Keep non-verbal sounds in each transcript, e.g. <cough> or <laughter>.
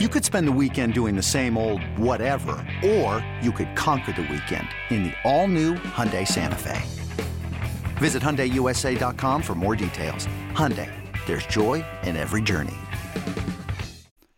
You could spend the weekend doing the same old whatever, or you could conquer the weekend in the all-new Hyundai Santa Fe. Visit HyundaiUSA.com for more details. Hyundai, there's joy in every journey.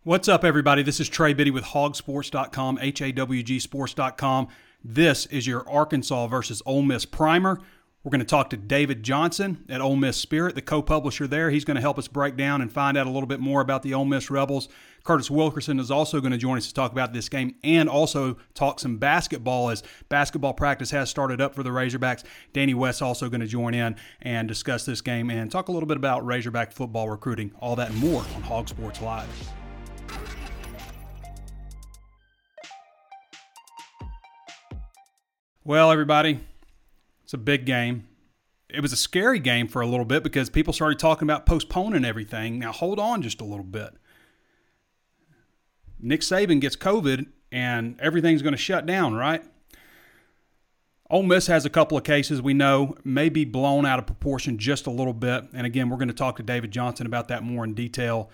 What's up, everybody? This is Trey Biddy with hawgsports.com, H-A-W-G sports.com. This is your Arkansas versus Ole Miss primer. We're going to talk to David Johnson at Ole Miss Spirit, the co-publisher there. He's going to help us break down and find out a little bit more about the Ole Miss Rebels. Curtis Wilkerson is also going to join us to talk about this game and also talk some basketball as basketball practice has started up for the Razorbacks. Danny West also going to join in and discuss this game and talk a little bit about Razorback football recruiting. All that and more on Hog Sports Live. Well, everybody, it's a big game. It was a scary game for a little bit because people started talking about postponing everything. Now, hold on just a little bit. Nick Saban gets COVID and everything's going to shut down, right? Ole Miss has a couple of cases we know may be blown out of proportion just a little bit. And again, we're going to talk to David Johnson about that more in detail.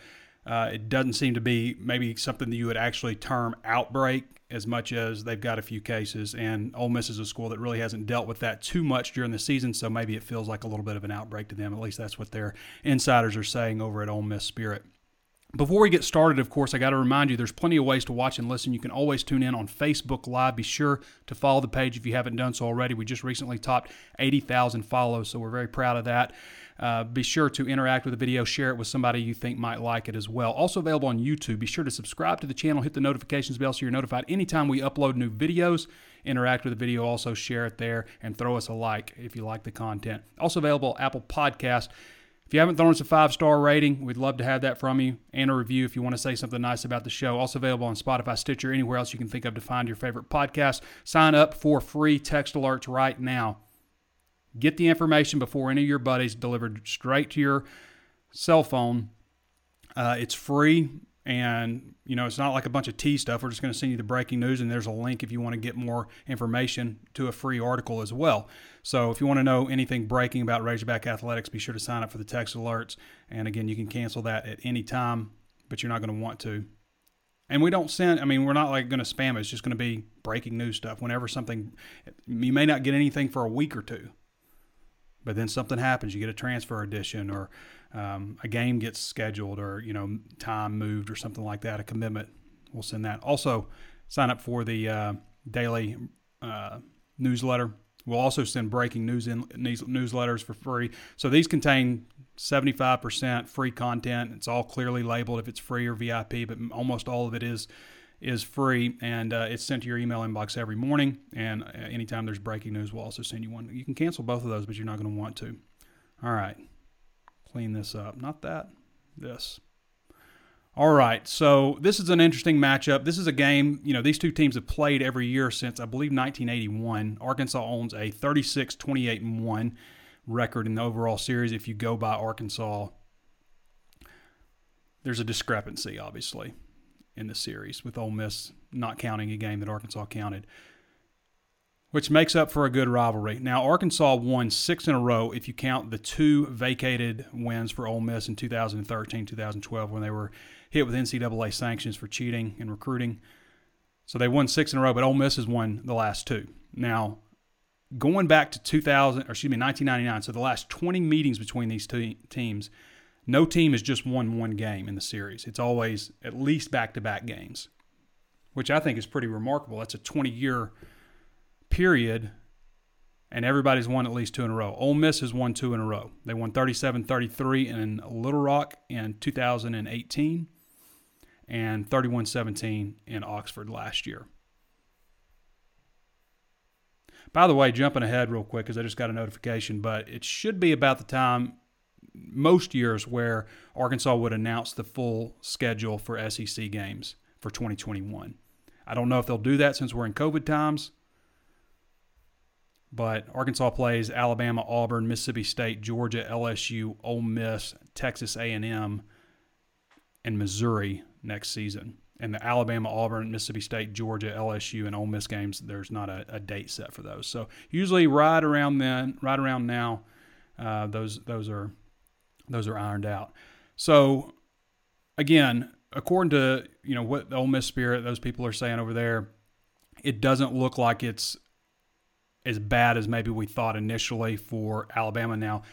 Uh, it doesn't seem to be maybe something that you would actually term outbreak as much as they've got a few cases. And Ole Miss is a school that really hasn't dealt with that too much during the season, so maybe it feels like a little bit of an outbreak to them. At least that's what their insiders are saying over at Ole Miss Spirit. Before we get started, of course, I got to remind you there's plenty of ways to watch and listen. You can always tune in on Facebook Live. Be sure to follow the page if you haven't done so already. We just recently topped 80,000 follows, so we're very proud of that. Uh, be sure to interact with the video, share it with somebody you think might like it as well. Also available on YouTube. Be sure to subscribe to the channel, hit the notifications bell so you're notified anytime we upload new videos. Interact with the video, also share it there, and throw us a like if you like the content. Also available Apple Podcast. If you haven't thrown us a five star rating, we'd love to have that from you and a review if you want to say something nice about the show. Also available on Spotify, Stitcher, anywhere else you can think of to find your favorite podcast. Sign up for free text alerts right now. Get the information before any of your buddies delivered straight to your cell phone. Uh, it's free, and you know it's not like a bunch of tea stuff. We're just going to send you the breaking news, and there's a link if you want to get more information to a free article as well. So if you want to know anything breaking about Razorback athletics, be sure to sign up for the text alerts. And again, you can cancel that at any time, but you're not going to want to. And we don't send, I mean, we're not like going to spam it. It's just going to be breaking news stuff. Whenever something, you may not get anything for a week or two but then something happens you get a transfer edition or um, a game gets scheduled or you know time moved or something like that a commitment we'll send that also sign up for the uh, daily uh, newsletter we'll also send breaking news in these newsletters for free so these contain 75% free content it's all clearly labeled if it's free or vip but almost all of it is is free and uh, it's sent to your email inbox every morning. And uh, anytime there's breaking news, we'll also send you one. You can cancel both of those, but you're not going to want to. All right, clean this up. Not that, this. All right, so this is an interesting matchup. This is a game, you know, these two teams have played every year since, I believe, 1981. Arkansas owns a 36 28 1 record in the overall series if you go by Arkansas. There's a discrepancy, obviously in the series, with Ole Miss not counting a game that Arkansas counted, which makes up for a good rivalry. Now, Arkansas won six in a row if you count the two vacated wins for Ole Miss in 2013 2012 when they were hit with NCAA sanctions for cheating and recruiting. So they won six in a row, but Ole Miss has won the last two. Now, going back to 2000, or excuse me, 1999, so the last 20 meetings between these two teams, no team has just won one game in the series. It's always at least back to back games, which I think is pretty remarkable. That's a 20 year period, and everybody's won at least two in a row. Ole Miss has won two in a row. They won 37 33 in Little Rock in 2018 and 31 17 in Oxford last year. By the way, jumping ahead real quick because I just got a notification, but it should be about the time most years where Arkansas would announce the full schedule for SEC games for 2021. I don't know if they'll do that since we're in COVID times. But Arkansas plays Alabama, Auburn, Mississippi State, Georgia, LSU, Ole Miss, Texas A&M, and Missouri next season. And the Alabama, Auburn, Mississippi State, Georgia, LSU, and Ole Miss games, there's not a, a date set for those. So usually right around then, right around now, uh, those those are those are ironed out. So, again, according to you know what the Ole Miss Spirit, those people are saying over there, it doesn't look like it's as bad as maybe we thought initially for Alabama now,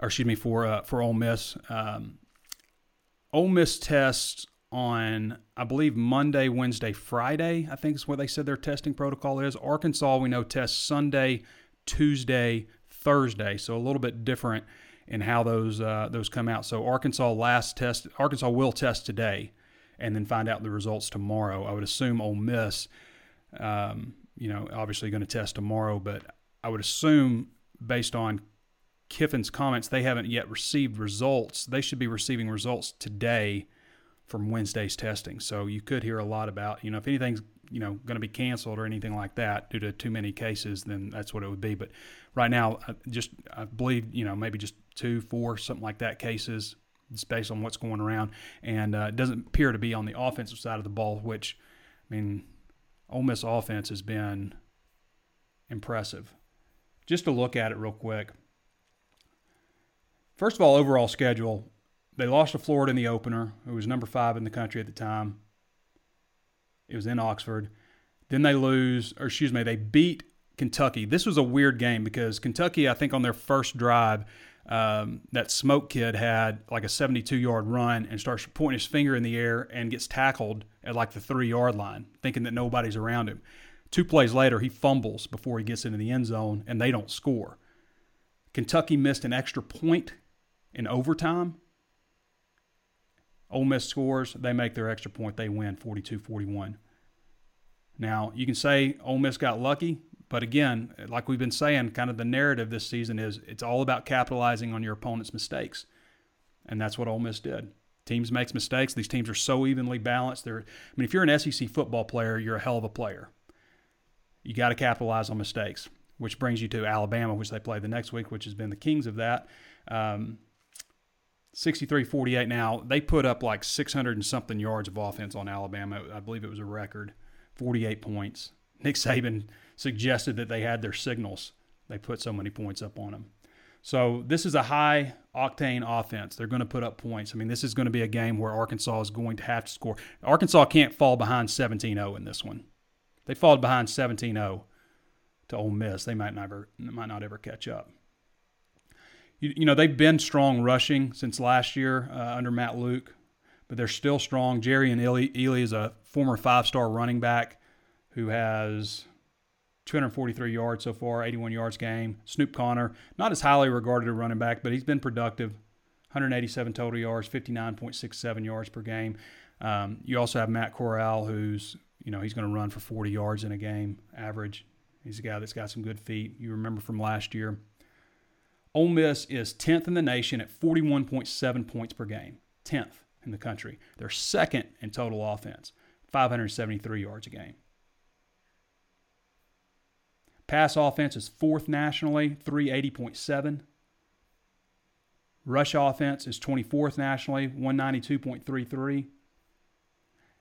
or excuse me for uh, for Ole Miss. Um, Ole Miss tests on I believe Monday, Wednesday, Friday. I think is what they said their testing protocol is. Arkansas we know tests Sunday, Tuesday, Thursday, so a little bit different in how those uh, those come out. So Arkansas last test Arkansas will test today, and then find out the results tomorrow. I would assume Ole Miss. Um, you know, obviously going to test tomorrow, but I would assume based on Kiffin's comments, they haven't yet received results. They should be receiving results today from Wednesday's testing. So you could hear a lot about, you know, if anything's, you know, going to be canceled or anything like that due to too many cases, then that's what it would be. But right now, just I believe, you know, maybe just two, four, something like that cases. It's based on what's going around, and uh, it doesn't appear to be on the offensive side of the ball, which, I mean, Ole Miss offense has been impressive. Just to look at it real quick. First of all, overall schedule, they lost to Florida in the opener. It was number five in the country at the time. It was in Oxford. Then they lose, or excuse me, they beat Kentucky. This was a weird game because Kentucky, I think, on their first drive, um, that smoke kid had like a 72 yard run and starts pointing his finger in the air and gets tackled at like the three yard line, thinking that nobody's around him. Two plays later, he fumbles before he gets into the end zone and they don't score. Kentucky missed an extra point in overtime. Ole Miss scores, they make their extra point, they win 42 41. Now, you can say Ole Miss got lucky. But again, like we've been saying, kind of the narrative this season is it's all about capitalizing on your opponent's mistakes. And that's what Ole Miss did. Teams makes mistakes. These teams are so evenly balanced. They're, I mean, if you're an SEC football player, you're a hell of a player. You got to capitalize on mistakes, which brings you to Alabama, which they play the next week, which has been the kings of that. Um, 63-48 now. They put up like 600 and something yards of offense on Alabama. I believe it was a record. 48 points. Nick Saban suggested that they had their signals. They put so many points up on them. So this is a high octane offense. They're going to put up points. I mean, this is going to be a game where Arkansas is going to have to score. Arkansas can't fall behind 17-0 in this one. They fall behind 17-0 to Ole Miss. They might never might not ever catch up. You, you know, they've been strong rushing since last year uh, under Matt Luke, but they're still strong. Jerrion Ealy is a former five-star running back who has 243 yards so far, 81 yards game. Snoop Conner, not as highly regarded a running back, but he's been productive. 187 total yards, 59.67 yards per game. Um, you also have Matt Corral, who's you know he's going to run for 40 yards in a game average. He's a guy that's got some good feet. You remember from last year. Ole Miss is 10th in the nation at 41.7 points per game, 10th in the country. They're second in total offense, 573 yards a game. Pass offense is fourth nationally, 380.7. Rush offense is 24th nationally, 192.33.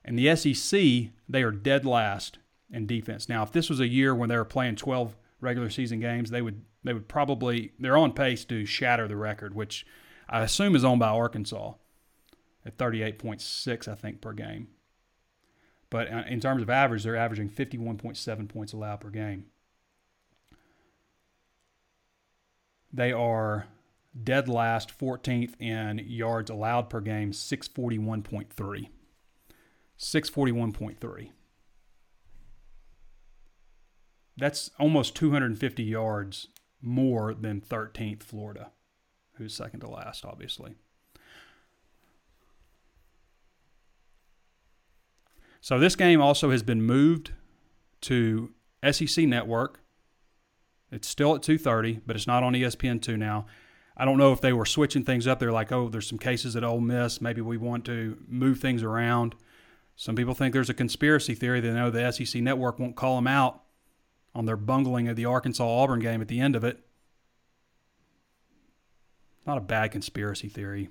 And the SEC, they are dead last in defense. Now, if this was a year when they were playing 12 regular season games, they would they would probably they're on pace to shatter the record, which I assume is owned by Arkansas at 38.6, I think, per game. But uh, in terms of average, they're averaging 51.7 points allowed per game. They are dead last, 14th in yards allowed per game, 641.3. 641.3. That's almost 250 yards more than 13th Florida, who's second to last, obviously. So this game also has been moved to SEC Network it's still at 2:30, but it's not on ESPN2 now. I don't know if they were switching things up. They're like, oh, there's some cases at Ole Miss. Maybe we want to move things around. Some people think there's a conspiracy theory. They know the SEC network won't call them out on their bungling of the Arkansas Auburn game at the end of it. Not a bad conspiracy theory.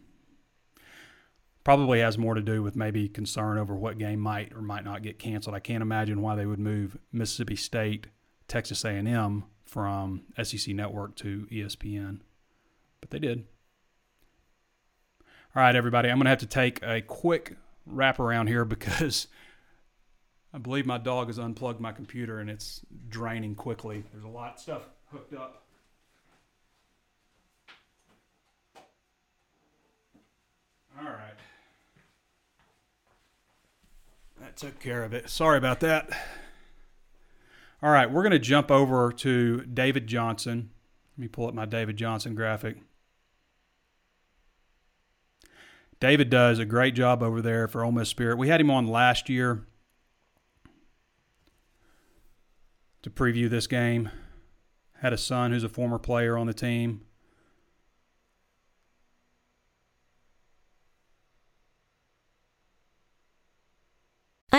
Probably has more to do with maybe concern over what game might or might not get canceled. I can't imagine why they would move Mississippi State, Texas A&M from SEC Network to ESPN, but they did. All right, everybody, I'm going to have to take a quick wrap around here <laughs> because I believe my dog has unplugged my computer and it's draining quickly. There's a lot of stuff hooked up. All right. That took care of it. Sorry about that. All right, we're going to jump over to David Johnson. Let me pull up my David Johnson graphic. David does a great job over there for Ole Miss Spirit. We had him on last year to preview this game. Had a son who's a former player on the team.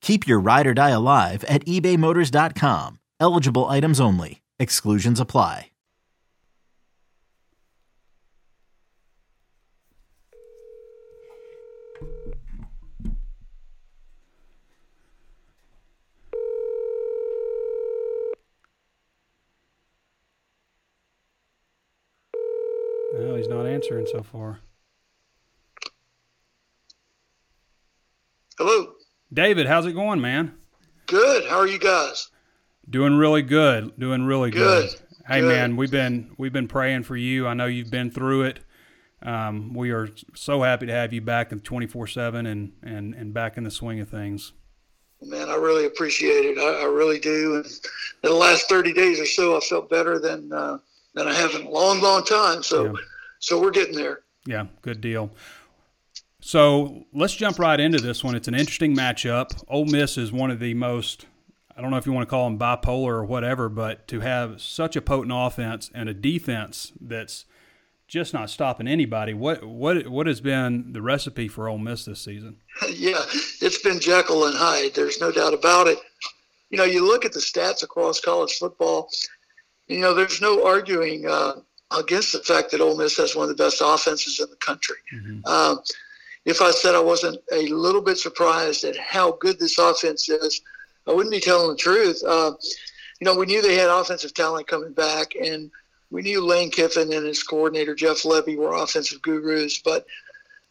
Keep your ride or die alive at ebaymotors.com. Eligible items only. Exclusions apply. Well, he's not answering so far. Hello. David, how's it going, man? Good. How are you guys? Doing really good. Doing really good. Good. Hey, Good. man, we've been we've been praying for you. I know you've been through it. Um, we are so happy to have you back in twenty four seven and and and back in the swing of things. Man, I really appreciate it. I, I really do. And in the last 30 days or so, I felt better than uh, than I have in a long, long time. So, Yeah. so we're getting there. Yeah, good deal. So let's jump right into this one. It's an interesting matchup. Ole Miss is one of the most, I don't know if you want to call them bipolar or whatever, but to have such a potent offense and a defense that's just not stopping anybody. What what what has been the recipe for Ole Miss this season? <laughs> yeah, it's been Jekyll and Hyde. There's no doubt about it. You know, you look at the stats across college football. You know, there's no arguing uh, against the fact that Ole Miss has one of the best offenses in the country. Um, if I said I wasn't a little bit surprised at how good this offense is, I wouldn't be telling the truth. Uh, you know, we knew they had offensive talent coming back, and we knew Lane Kiffin and his coordinator Jeff Lebby were offensive gurus, but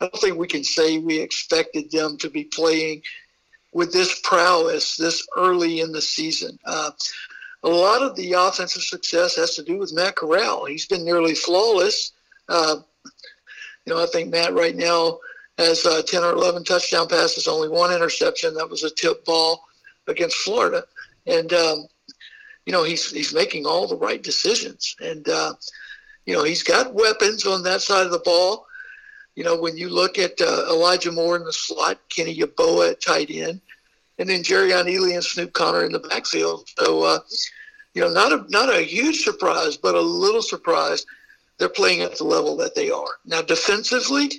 I don't think we can say we expected them to be playing with this prowess this early in the season. Uh, a lot of the offensive success has to do with Matt Corral. He's been nearly flawless. Uh, you know, I think Matt right now has uh, 10 or 11 touchdown passes, only one interception. That was a tip ball against Florida. And, um, you know, he's, he's making all the right decisions. And, uh, you know, he's got weapons on that side of the ball. You know, when you look at uh, Elijah Moore in the slot, Kenny Yeboah at tight end, and then Jerrion Ealy and Snoop Conner in the backfield. So, uh, you know, not a not a huge surprise, but a little surprise. They're playing at the level that they are now. Defensively,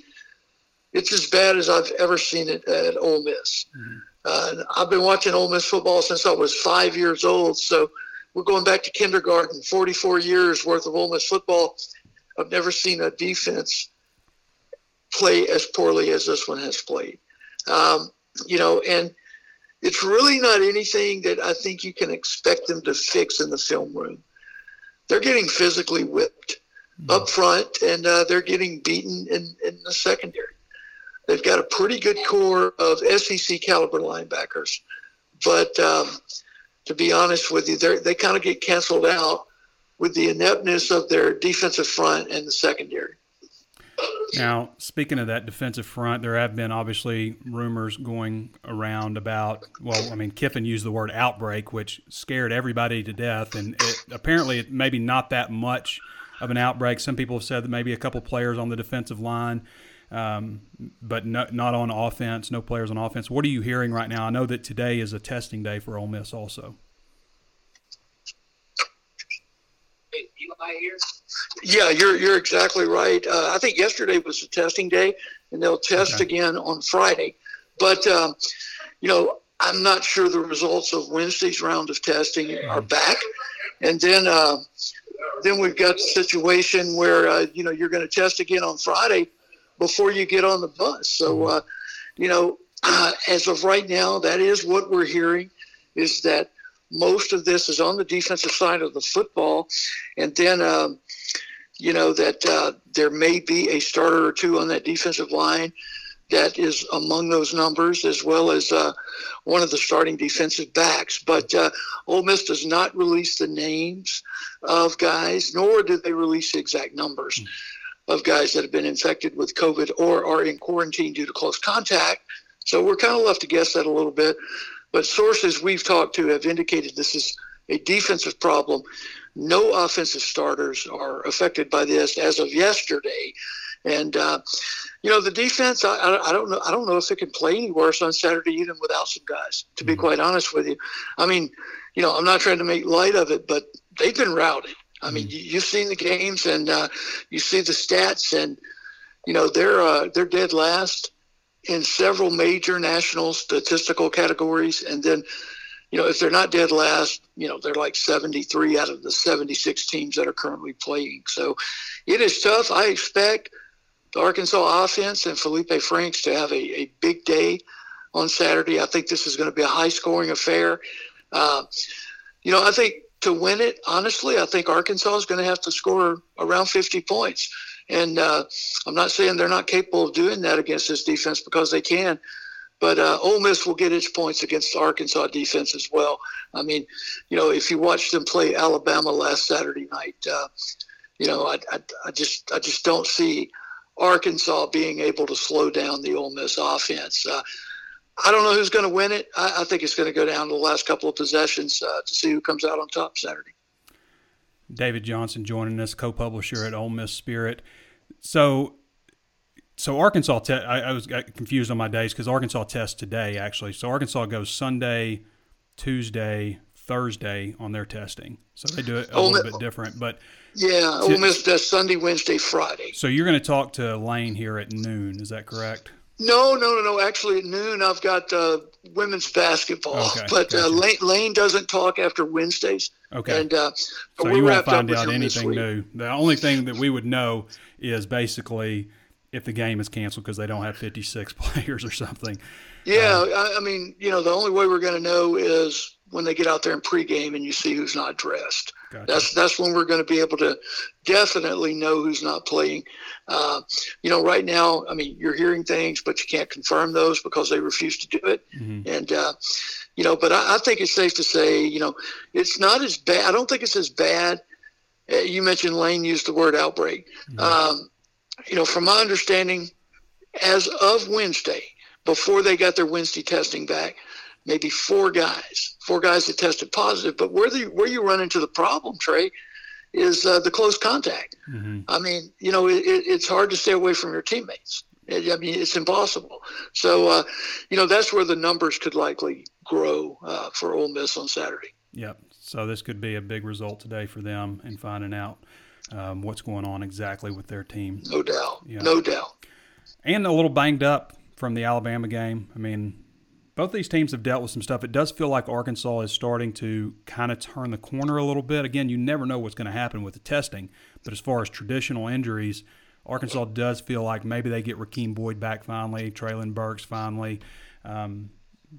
it's as bad as I've ever seen it at Ole Miss. Uh, I've been watching Ole Miss football since I was five years old. So we're going back to kindergarten. Forty-four years worth of Ole Miss football. I've never seen a defense play as poorly as this one has played. Um, you know, and it's really not anything that I think you can expect them to fix in the film room. they're getting physically whipped mm-hmm. up front, and uh, they're getting beaten in, in the secondary. They've got a pretty good core of SEC caliber linebackers, but um, to be honest with you, they kind of get canceled out with the ineptness of their defensive front and the secondary. Now, speaking of that defensive front, there have been obviously rumors going around about, well, I mean, Kiffin used the word outbreak, which scared everybody to death. And it, apparently, it maybe not that much of an outbreak. Some people have said that maybe a couple players on the defensive line, um, but no, not on offense, no players on offense. What are you hearing right now? I know that today is a testing day for Ole Miss also. Yeah, you're you're exactly right. Uh, I think yesterday was the testing day, and they'll test okay. again on Friday. But um, you know, I'm not sure the results of Wednesday's round of testing are back. And then uh, then we've got the situation where uh, you know you're going to test again on Friday before you get on the bus. So mm-hmm. uh, you know, <clears throat> as of right now, that is what we're hearing is that most of this is on the defensive side of the football, and then um, you know that uh, there may be a starter or two on that defensive line that is among those numbers, as well as uh, one of the starting defensive backs. But uh, Ole Miss does not release the names of guys, nor do they release the exact numbers of guys that have been infected with COVID or are in quarantine due to close contact. So we're kind of left to guess that a little bit. But sources we've talked to have indicated this is a defensive problem. No offensive starters are affected by this as of yesterday. And uh, you know, the defense, I, I, don't know. I don't know if it can play any worse on Saturday even without some guys, to be mm-hmm. quite honest with you. I mean, you know, I'm not trying to make light of it, but they've been routed. I mean, mm-hmm. you, have seen the games and uh, you see the stats, and you know they're uh, they're dead last in several major national statistical categories, and then you know if they're not dead last, you know they're like 73 out of the 76 teams that are currently playing. So it is tough. I expect the Arkansas offense and Feleipe Franks to have a, a big day on Saturday. I think this is going to be a high scoring affair. Uh, you know, I think to win it, honestly, I think Arkansas is going to have to score around 50 points. And uh, I'm not saying they're not capable of doing that against this defense because they can. But uh, Ole Miss will get its points against the Arkansas defense as well. I mean, you know, if you watched them play Alabama last Saturday night, uh, you know, I, I, I just I just don't see Arkansas being able to slow down the Ole Miss offense. Uh, I don't know who's going to win it. I, I, think it's going to go down to the last couple of possessions uh, to see who comes out on top Saturday. David Johnson joining us, co-publisher at Ole Miss Spirit. So, so Arkansas. Te- I, I was confused on my days because Arkansas tests today actually. So Arkansas goes Sunday, Tuesday, Thursday on their testing. So they do it a Ole little bit different, but yeah, Ole Miss does Sunday, Wednesday, Friday. So you're going to talk to Lane here at noon. Is that correct? No, no, no, no. Actually, at noon I've got uh, women's basketball, <laughs> okay, but uh, gotcha. uh, Lane, Lane, doesn't talk after Wednesdays. Okay. And uh, so you won't find out anything new. The only thing that we would know is basically if the game is canceled because they don't have 56 <laughs> players or something. Yeah, uh, I mean, you know, the only way we're going to know is when they get out there in pregame and you see who's not dressed. Gotcha. That's that's when we're going to be able to definitely know who's not playing. Uh, you know, right now, I mean, you're hearing things, but you can't confirm those because they refuse to do it. Mm-hmm. And uh, you know, but I, I, think it's safe to say, you know, it's not as bad. I don't think it's as bad. Uh, you mentioned Lane used the word outbreak. Mm-hmm. Um, you know, from my understanding, as of Wednesday, before they got their Wednesday testing back, maybe four guys, four guys that tested positive. But where the where you run into the problem, Trey, is uh, the close contact. Mm-hmm. I mean, you know, it, it's hard to stay away from your teammates. I mean, it's impossible. So, uh, you know, that's where the numbers could likely grow uh, for Ole Miss on Saturday. Yep. So this could be a big result today for them in finding out um, what's going on exactly with their team. No doubt. Yeah. No doubt. And a little banged up from the Alabama game. I mean, both these teams have dealt with some stuff. It does feel like Arkansas is starting to kind of turn the corner a little bit. Again, you never know what's going to happen with the testing, but as far as traditional injuries, Arkansas does feel like maybe they get Rakeem Boyd back finally, Treylon Burks finally. Um,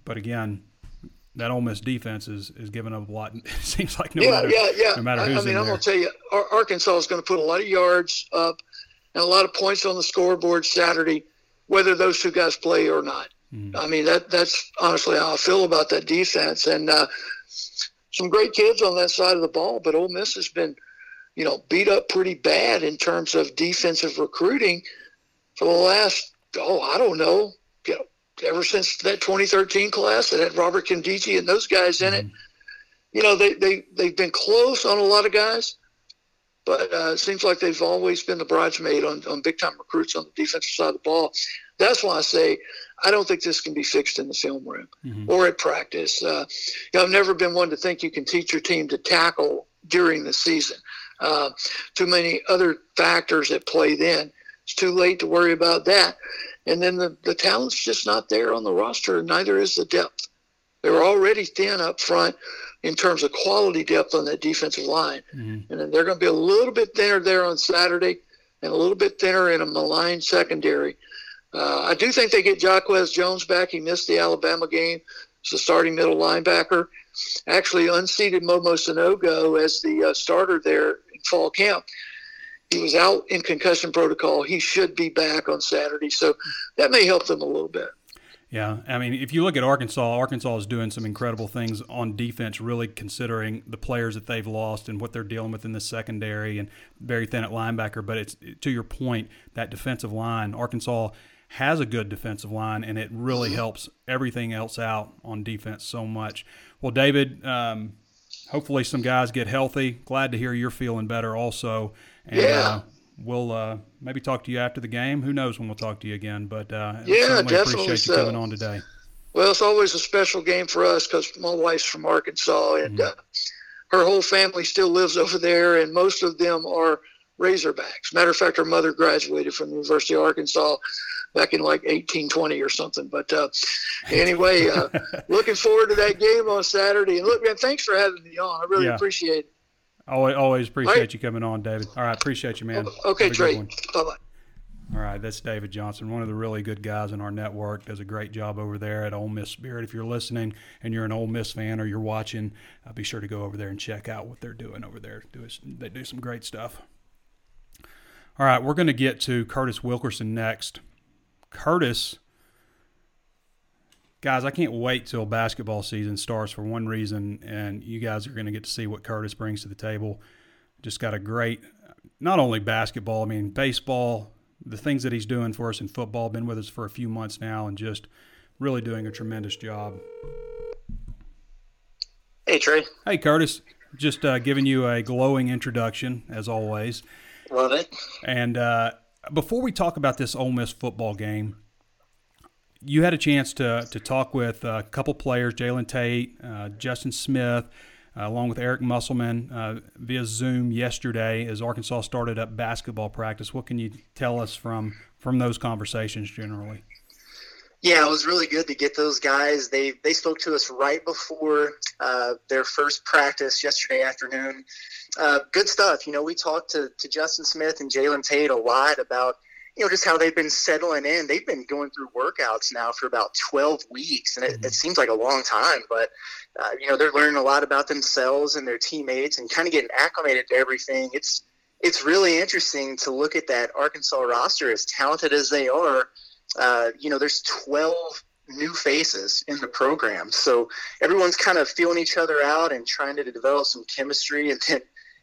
but again, that Ole Miss defense is is giving up a lot. <laughs> It seems like no yeah, matter yeah, yeah. no matter I, who's I mean, in I'm going to tell you, Arkansas is going to put a lot of yards up and a lot of points on the scoreboard Saturday, whether those two guys play or not. Mm-hmm. I mean, that that's honestly how I feel about that defense. And uh, some great kids on that side of the ball, but Ole Miss has been, you know, beat up pretty bad in terms of defensive recruiting for the last, oh, I don't know ever since that 2013 class that had Robert Nkemdiche and those guys in it. Mm-hmm. You know, they, they, they've been close on a lot of guys, but uh, it seems like they've always been the bridesmaid on, on big time recruits on the defensive side of the ball. That's why I say I don't think this can be fixed in the film room mm-hmm. or at practice. Uh, you know, I've never been one to think you can teach your team to tackle during the season. Uh, too many other factors at play then. It's too late to worry about that. And then the, the talent's just not there on the roster, neither is the depth. They were already thin up front in terms of quality depth on that defensive line. Mm-hmm. And then they're going to be a little bit thinner there on Saturday and a little bit thinner in a maligned secondary. Uh, I do think they get Jaquez Jones back. He missed the Alabama game. He's the starting middle linebacker. Actually unseated Momo Sanogo as the uh, starter there in fall camp. He was out in concussion protocol. He should be back on Saturday, so that may help them a little bit. Yeah, I mean, if you look at Arkansas, Arkansas is doing some incredible things on defense, really considering the players that they've lost and what they're dealing with in the secondary and very thin at linebacker. But it's to your point, that defensive line, Arkansas has a good defensive line, and it really helps everything else out on defense so much. Well, David, um, hopefully some guys get healthy. Glad to hear you're feeling better also. And, yeah. Uh, we'll uh, maybe talk to you after the game. Who knows when we'll talk to you again? But uh, yeah, definitely appreciate so. you coming on today. Well, it's always a special game for us because my wife's from Arkansas, and mm-hmm. uh, her whole family still lives over there, and most of them are Razorbacks. Matter of fact, her mother graduated from the University of Arkansas back in like 1820 or something. But uh, anyway, uh, <laughs> looking forward to that game on Saturday. And look, man, thanks for having me on. I really yeah. appreciate it. Always, always appreciate right. you coming on, David. All right, appreciate you, man. Okay, Trey. Bye bye. All right, that's David Johnson, one of the really good guys in our network. Does a great job over there at Ole Miss Spirit. If you're listening and you're an Ole Miss fan or you're watching, uh, be sure to go over there and check out what they're doing over there. Do they do some great stuff. All right, we're going to get to Curtis Wilkerson next. Curtis, guys, I can't wait till basketball season starts for one reason, and you guys are going to get to see what Curtis brings to the table. Just got a great, not only basketball, I mean, baseball, the things that he's doing for us in football, been with us for a few months now, and just really doing a tremendous job. Hey, Trey. Hey, Curtis. Just uh, giving you a glowing introduction, as always. Love it. And uh, before we talk about this Ole Miss football game, you had a chance to to talk with a couple players, Jalen Tate, uh, Justin Smith, uh, along with Eric Musselman uh, via Zoom yesterday as Arkansas started up basketball practice. What can you tell us from from those conversations generally? Yeah, it was really good to get those guys. They they spoke to us right before uh, their first practice yesterday afternoon. Uh, good stuff. You know, we talked to, to Justin Smith and Jalen Tate a lot about – you know, just how they've been settling in. They've been going through workouts now for about 12 weeks, and it, mm-hmm. it seems like a long time, but, uh, you know, they're learning a lot about themselves and their teammates and kind of getting acclimated to everything. It's, it's really interesting to look at that Arkansas roster, as talented as they are. Uh, you know, there's 12 new faces in the program. So everyone's kind of feeling each other out and trying to develop some chemistry. And then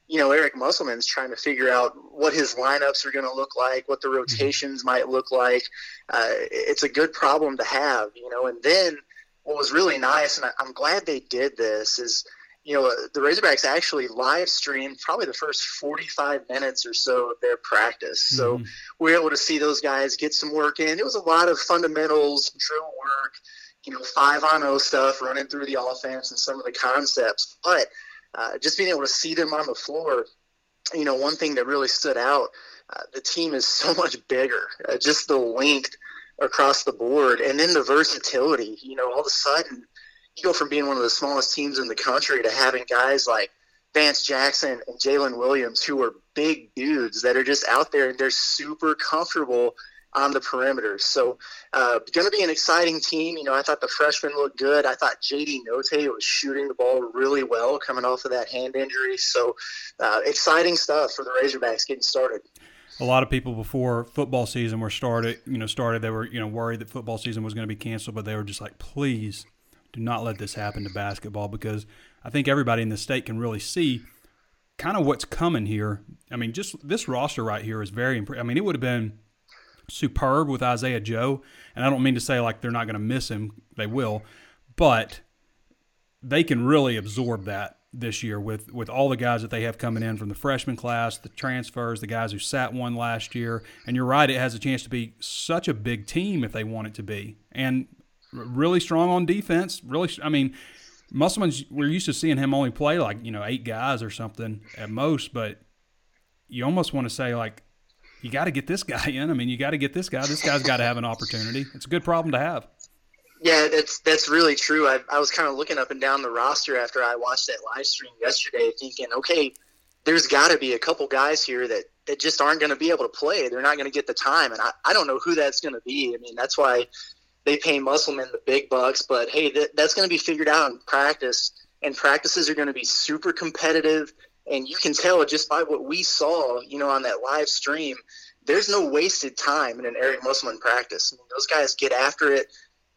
you know, Eric Musselman's trying to figure out what his lineups are going to look like, what the mm-hmm. rotations might look like. Uh, it's a good problem to have, you know. And then what was really nice, and I, I'm glad they did this, is you know the Razorbacks actually live streamed probably the first 45 minutes or so of their practice. So mm-hmm. we were able to see those guys get some work in. It was a lot of fundamentals, drill work, you know, five on O stuff, running through the offense and some of the concepts, but uh, just being able to see them on the floor, you know, one thing that really stood out, uh, the team is so <laughs> much bigger. Uh, just the length across the board, and then the versatility. You know, all of a sudden, you go from being one of the smallest teams in the country to having guys like Vance Jackson and Jalen Williams, who are big dudes that are just out there and they're super comfortable on the perimeter. So, uh, going to be an exciting team. You know, I thought the freshmen looked good. I thought JD Notae was shooting the ball really well coming off of that hand injury. So, uh, exciting stuff for the Razorbacks getting started. A lot of people before football season were started, you know, started. They were, you know, worried that football season was going to be canceled, but they were just like, please do not let this happen to basketball because I think everybody in the state can really see kind of what's coming here. I mean, just this roster right here is very. Imp- I mean, it would have been superb with Isaiah Joe. And I don't mean to say like they're not going to miss him, they will, but they can really absorb that this year with with all the guys that they have coming in from the freshman class, the transfers, the guys who sat one last year. And you're right, it has a chance to be such a big team if they want it to be. And really strong on defense. Really, I mean, Musselman's we're used to seeing him only play like you know eight guys or something at most, but you almost want to say like you got to get this <laughs> guy in. I mean, you got to get this guy. This guy's got to have an opportunity. It's a good problem to have. Yeah, that's that's really true. I, I was kind of looking up and down the roster after I watched that live stream yesterday, thinking, okay, there's got to be a couple guys here that, that just aren't going to be able to play. They're not going to get the time, and I, I don't know who that's going to be. I mean, that's why they pay Musselman the big bucks. But hey, that, that's going to be figured out in practice, and practices are going to be super competitive and you can tell just by what we saw, you know, on that live stream, there's no wasted time in an Eric Musselman practice. I mean, those guys get after it.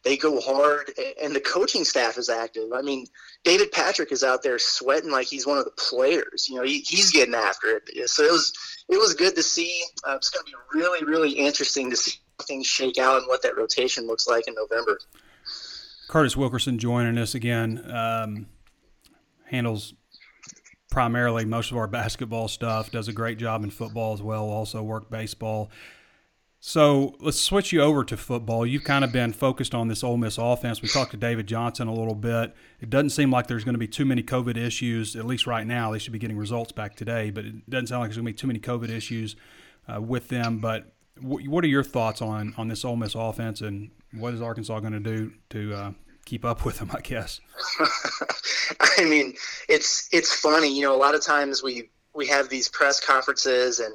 They go hard, and the coaching staff is active. I mean, David Patrick is out there sweating like he's one of the players. You know, he, he's getting after it. So it was it was good to see. Uh, it's going to be really really interesting to see things shake out and what that rotation looks like in November. Curtis Wilkerson joining us again. Um, handles primarily most of our basketball stuff, does a great job in football as well, also work baseball. So let's switch you over to football. You've kind of been focused on this Ole Miss offense. We talked to David Johnson a little bit. It doesn't seem like there's going to be too many COVID issues, at least right now. They should be getting results back today, but it doesn't sound like there's going to be too many COVID issues uh, with them. But what are your thoughts on on this Ole Miss offense, and what is Arkansas going to do to uh, keep up with them? I guess. <laughs> I mean, it's it's funny. You know, a lot of times we we have these press conferences and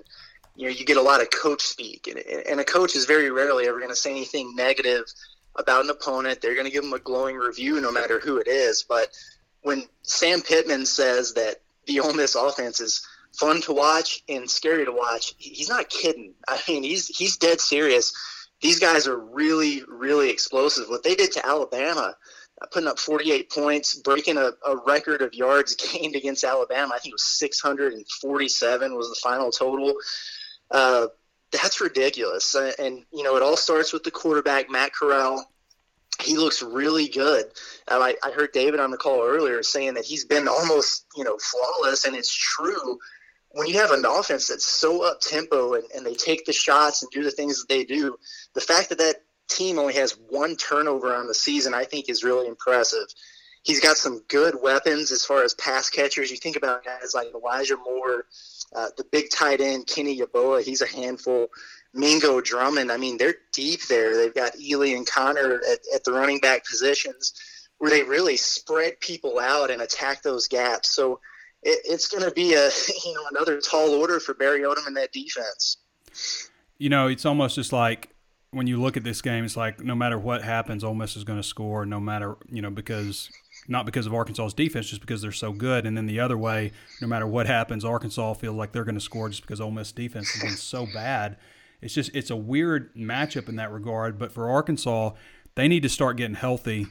you know you get a lot of coach speak and, and a coach is very rarely ever going to say anything negative about an opponent they're going to give them a glowing review no matter who it is but when sam pittman says that the Ole Miss offense is fun to watch and scary to watch he's not kidding <laughs> i mean he's he's dead serious these guys are really really explosive what they did to alabama putting up 48 points, breaking a, a, record of yards <laughs> gained against Alabama. I think it was 647 was the final total. Uh, that's ridiculous. Uh, and, you know, it all starts with the quarterback, Matt Corral. He looks really good. Um, I, I heard David on the call earlier saying that he's been almost, you know, flawless, and it's true. When you have an offense that's so up tempo and, and they take the shots and do the things that they do, the fact that that team only has one turnover on the season, I think is really impressive. He's got some good weapons as far as pass catchers. You think about guys like Elijah Moore, uh, the big tight end, Kenny Yeboah, he's a handful. Mingo Drummond, I mean, they're deep there. They've got Ealy and Conner at, at the running back positions where they really spread people out and attack those gaps. So it, it's going to be a <laughs> you know another tall order for Barry Odom and that defense. You know, it's almost just like when you look at this game, it's like no matter what happens, Ole Miss is going to score. No matter you know because not because of Arkansas's defense, just because they're so good. And then the other way, no matter what happens, Arkansas feels like they're going to score just because Ole Miss defense has been so bad. It's just it's a weird matchup in that regard. But for Arkansas, they need to start getting healthy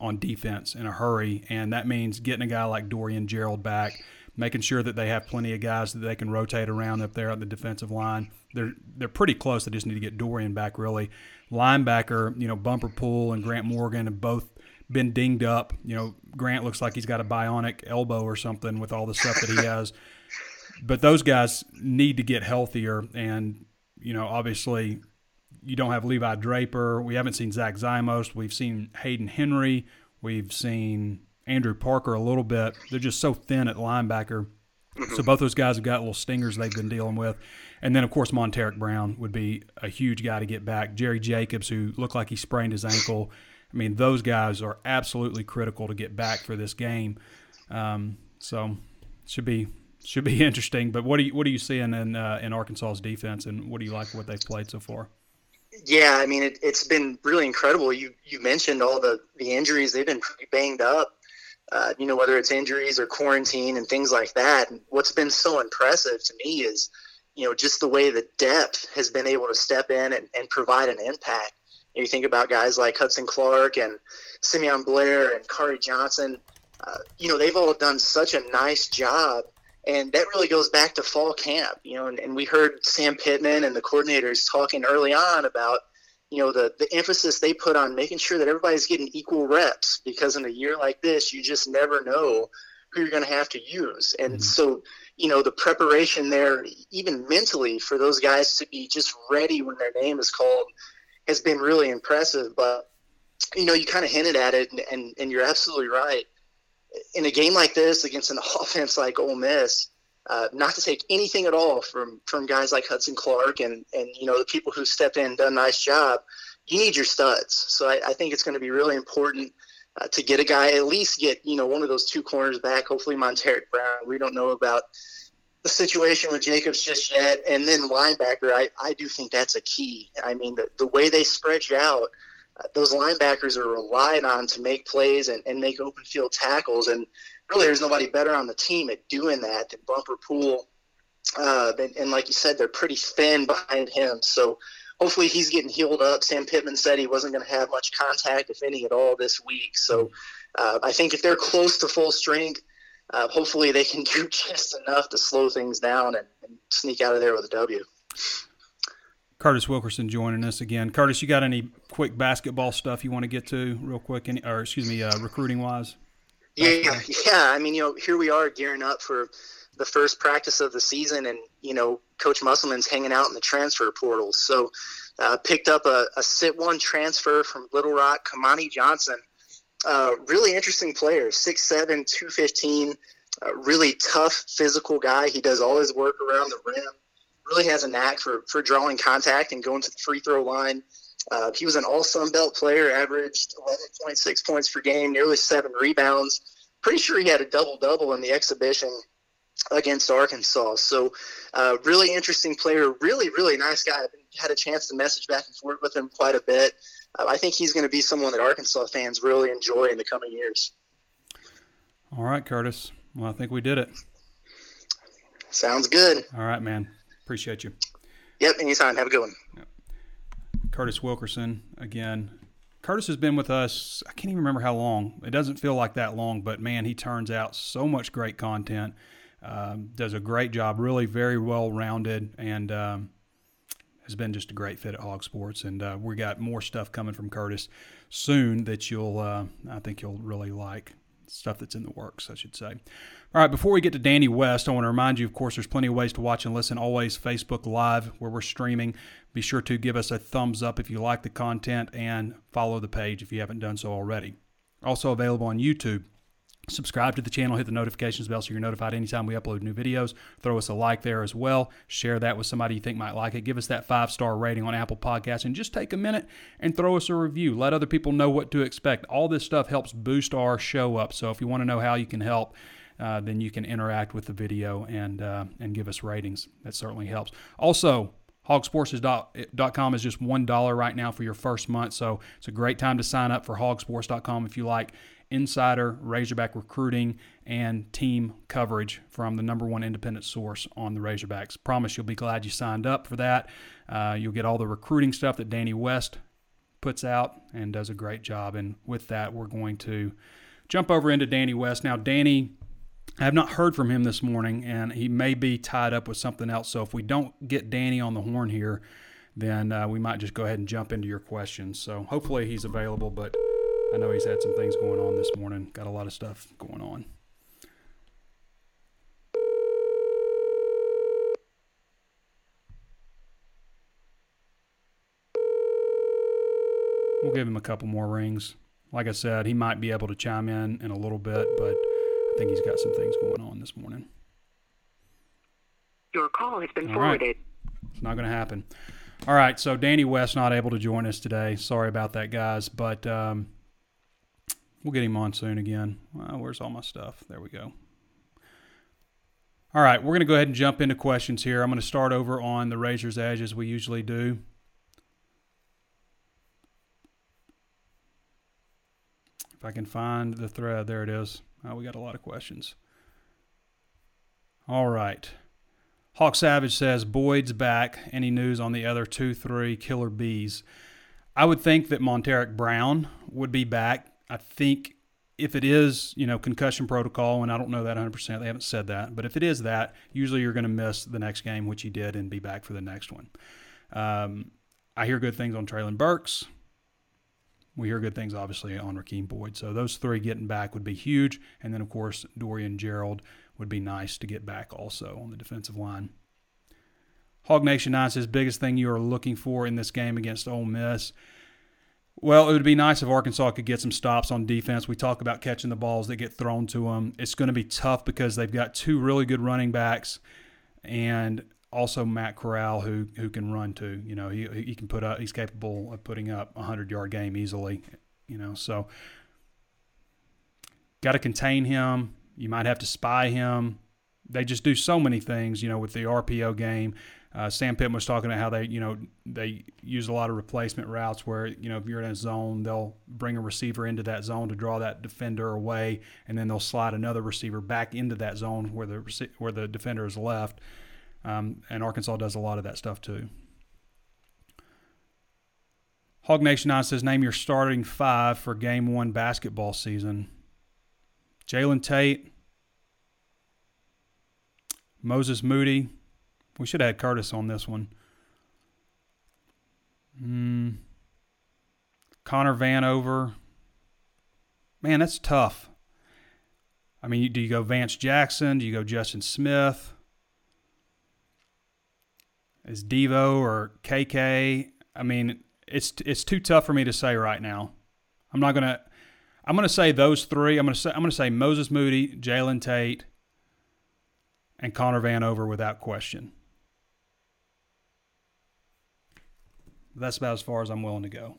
on defense in a hurry, and that means getting a guy like Dorian Gerald back, making sure that they have plenty of guys that they can rotate around up there at the defensive line they're they're pretty close. They just need to get Dorian back really. Linebacker, you know, Bumper Pool and Grant Morgan have both been dinged up. You know, Grant looks like he's got a bionic elbow or something with all the stuff that he <laughs> has. but those guys need to get healthier, and you know, obviously, you don't have Levi Draper. We haven't seen Zach Zimos. We've seen Hayden Henry. We've seen Andrew Parker a little bit. They're just so thin at linebacker. Mm-hmm. So both those guys have got little stingers they've been dealing with. And then, of course, Montaric Brown would be a huge guy to get back. Jerry Jacobs, who looked like he sprained his ankle. I mean, those guys are absolutely critical to get back for this game. Um, so should be should be <laughs> interesting. But what do you what are you seeing in uh, in Arkansas's defense, and what do you like what they've played so far? Yeah, I mean it, has been really incredible. You you mentioned all the the injuries; they've been pretty banged up. Uh, you know, whether it's injuries or quarantine and things like that. And what's been so impressive to me is, you know, just the way the depth has been able to step in and, and provide an impact. You think about guys like Hudson Clark and Simeon Blair and Kari Johnson. Uh, you know, they've all done such a nice job. And that really goes back to fall camp, you know, and, and we heard Sam Pittman and the coordinators talking early on about, you know, the, the emphasis they put on making sure that everybody's getting equal reps because in a year like this, you just never know who you're going to have to use. And mm-hmm. so, you know, the preparation there, even mentally, for those guys to be just ready when their name is called has been really impressive. But, you know, you kind of hinted at it, and, and, and you're absolutely right. In a game like this against an <laughs> offense like Ole Miss, uh, not to take anything at all from from guys like Hudson Clark and and you know the people who stepped in and done a nice job. You need your studs, so I, I think it's going to be really important uh, to get a guy at least get you know one of those two corners back. Hopefully Montaric Brown. We don't know about the situation with Jacobs just yet, and then linebacker. I I do think that's a key. I mean the the way they spread you out. Uh, those linebackers are relied on to make plays and, and make open field tackles. And really, there's nobody better on the team at doing that than Bumper Pool. Uh, and, and, like you said, they're pretty thin behind him. So hopefully he's getting healed up. Sam Pittman said he wasn't going to have much contact, if any at all, this week. So uh, I think if they're close to full strength, uh, hopefully they can <laughs> do just enough to slow things down and, and sneak out of there with a W. Curtis Wilkerson joining us again. Curtis, you got any quick basketball stuff you want to get to real quick, any, or excuse me, uh, recruiting wise? Yeah, yeah. I mean, you know, here we are gearing up for the first practice of the season, and you know, Coach Musselman's hanging out in the transfer portal. So, uh, picked up a, a sit one transfer from Little Rock, Kamani Johnson. Uh, really interesting player, 6'7", 215, uh, really tough physical guy. He does all his work around the rim. Really has a knack for for drawing contact and going to the free throw line. Uh, he was an all Sun Belt player, averaged 11.6 points per game, nearly seven rebounds. Pretty sure he had a double double in the exhibition against Arkansas. So, uh, really interesting player, really, really nice guy. I've had a chance to message back and forth with him quite a bit. Uh, I think he's going to be someone that Arkansas fans really enjoy in the coming years. All right, Curtis. Well, I think we did it. Sounds good. All right, man. Appreciate you. Yep, anytime. Have a good one. Yep. Curtis Wilkerson again. Curtis has been with us, I can't even remember how long. It doesn't feel like that long, but man, he turns out so much great content. Um, does a great job, really very well rounded, and um, has been just a great fit at Hawg Sports. And uh, we got more stuff coming from Curtis soon that you'll, uh, I think you'll really like stuff that's in the works, I should say. All right, before we get to Danny West, I want to remind you, of course, there's plenty of ways to watch and listen. Always Facebook Live, where we're streaming. Be sure to give us a thumbs up if you like the content and follow the page if you haven't done so already. Also available on YouTube. Subscribe to the channel, hit the notifications bell so you're notified anytime we upload new videos. Throw us a like there as well. Share that with somebody you think might like it. Give us that five star rating on Apple Podcasts and just take a minute and throw us a review. Let other people know what to expect. All this stuff helps boost our show up. So if you want to know how you can help, uh, then you can interact with the video and uh, and give us ratings. That certainly helps. Also, hawgsports.com is just $1 right now for your first month. So it's a great time to sign up for hawgsports.com if you like insider Razorback recruiting and team coverage from the number one independent source on the Razorbacks. Promise you'll be glad you signed up for that. Uh, you'll get all the recruiting stuff that Danny West puts out and does a great job. And with that, we're going to jump over into Danny West. Now, Danny, I have not heard from him this morning, and he may be tied up with something else. So if we don't get Danny on the horn here, then uh, we might just go ahead and jump into your questions. So hopefully he's available, but I know he's had some things going on this morning. Got a lot of stuff going on. We'll give him a couple more rings. Like I said, he might be able to chime in in a little bit, but I think he's got some things going on this morning. Your call has been All forwarded. Right. It's not going to happen. All right, so Danny West not able to join us today. Sorry about that, guys, but um, we'll get him on soon again. Well, where's all my stuff? There we go. All right, we're going to go ahead and jump into questions here. I'm going to start over on the Razor's Edge as we usually do. If I can find the thread, there it is. Oh, we got a lot of questions. All right. Hawk Savage says Boyd's back. Any news on the other two, three killer bees? I would think that Montaric Brown would be back. I think if it is, you know, concussion protocol, and I don't know that 100%, they haven't said that, but if it is that, usually you're going to miss the next game, which he did, and be back for the next one. Um, I hear good things on Treylon Burks. We hear good things, obviously, on Rakeem Boyd. So those three getting back would be huge. And then, of course, Dorian Gerald would be nice to get back also on the defensive line. Hog Nation 9 says, biggest thing you are looking for in this game against Ole Miss – well, it would be nice if Arkansas could get some stops on defense. We talk about catching the balls that get thrown to them. It's going to be tough because they've got two really good running backs and also Matt Corral who who can run too. You know, he he can put up he's capable of putting up a 100-yard game easily, you know. So got to contain him. You might have to spy him. They just do so many things, you know, with the RPO game. Uh, Sam Pittman was talking about how they, you know, they use a lot of replacement routes where, you know, if you're in a zone, they'll bring a receiver into that zone to draw that defender away, and then they'll slide another receiver back into that zone where the where the defender is left. Um, and Arkansas does a lot of that stuff too. Hog Nation 9 says, name your starting five for game one basketball season. Jalen Tate, Moses Moody, we should have had Curtis on this one. Mm. Connor Vanover. Man, that's tough. I mean, do you go Vance Jackson? Do you go Justin Smith? Is Devo or KK? I mean, it's it's too tough for me to say right now. I'm not gonna. I'm gonna say those three. I'm gonna say I'm gonna say Moses Moody, Jalen Tate, and Connor Vanover without question. that's about as far as I'm willing to go.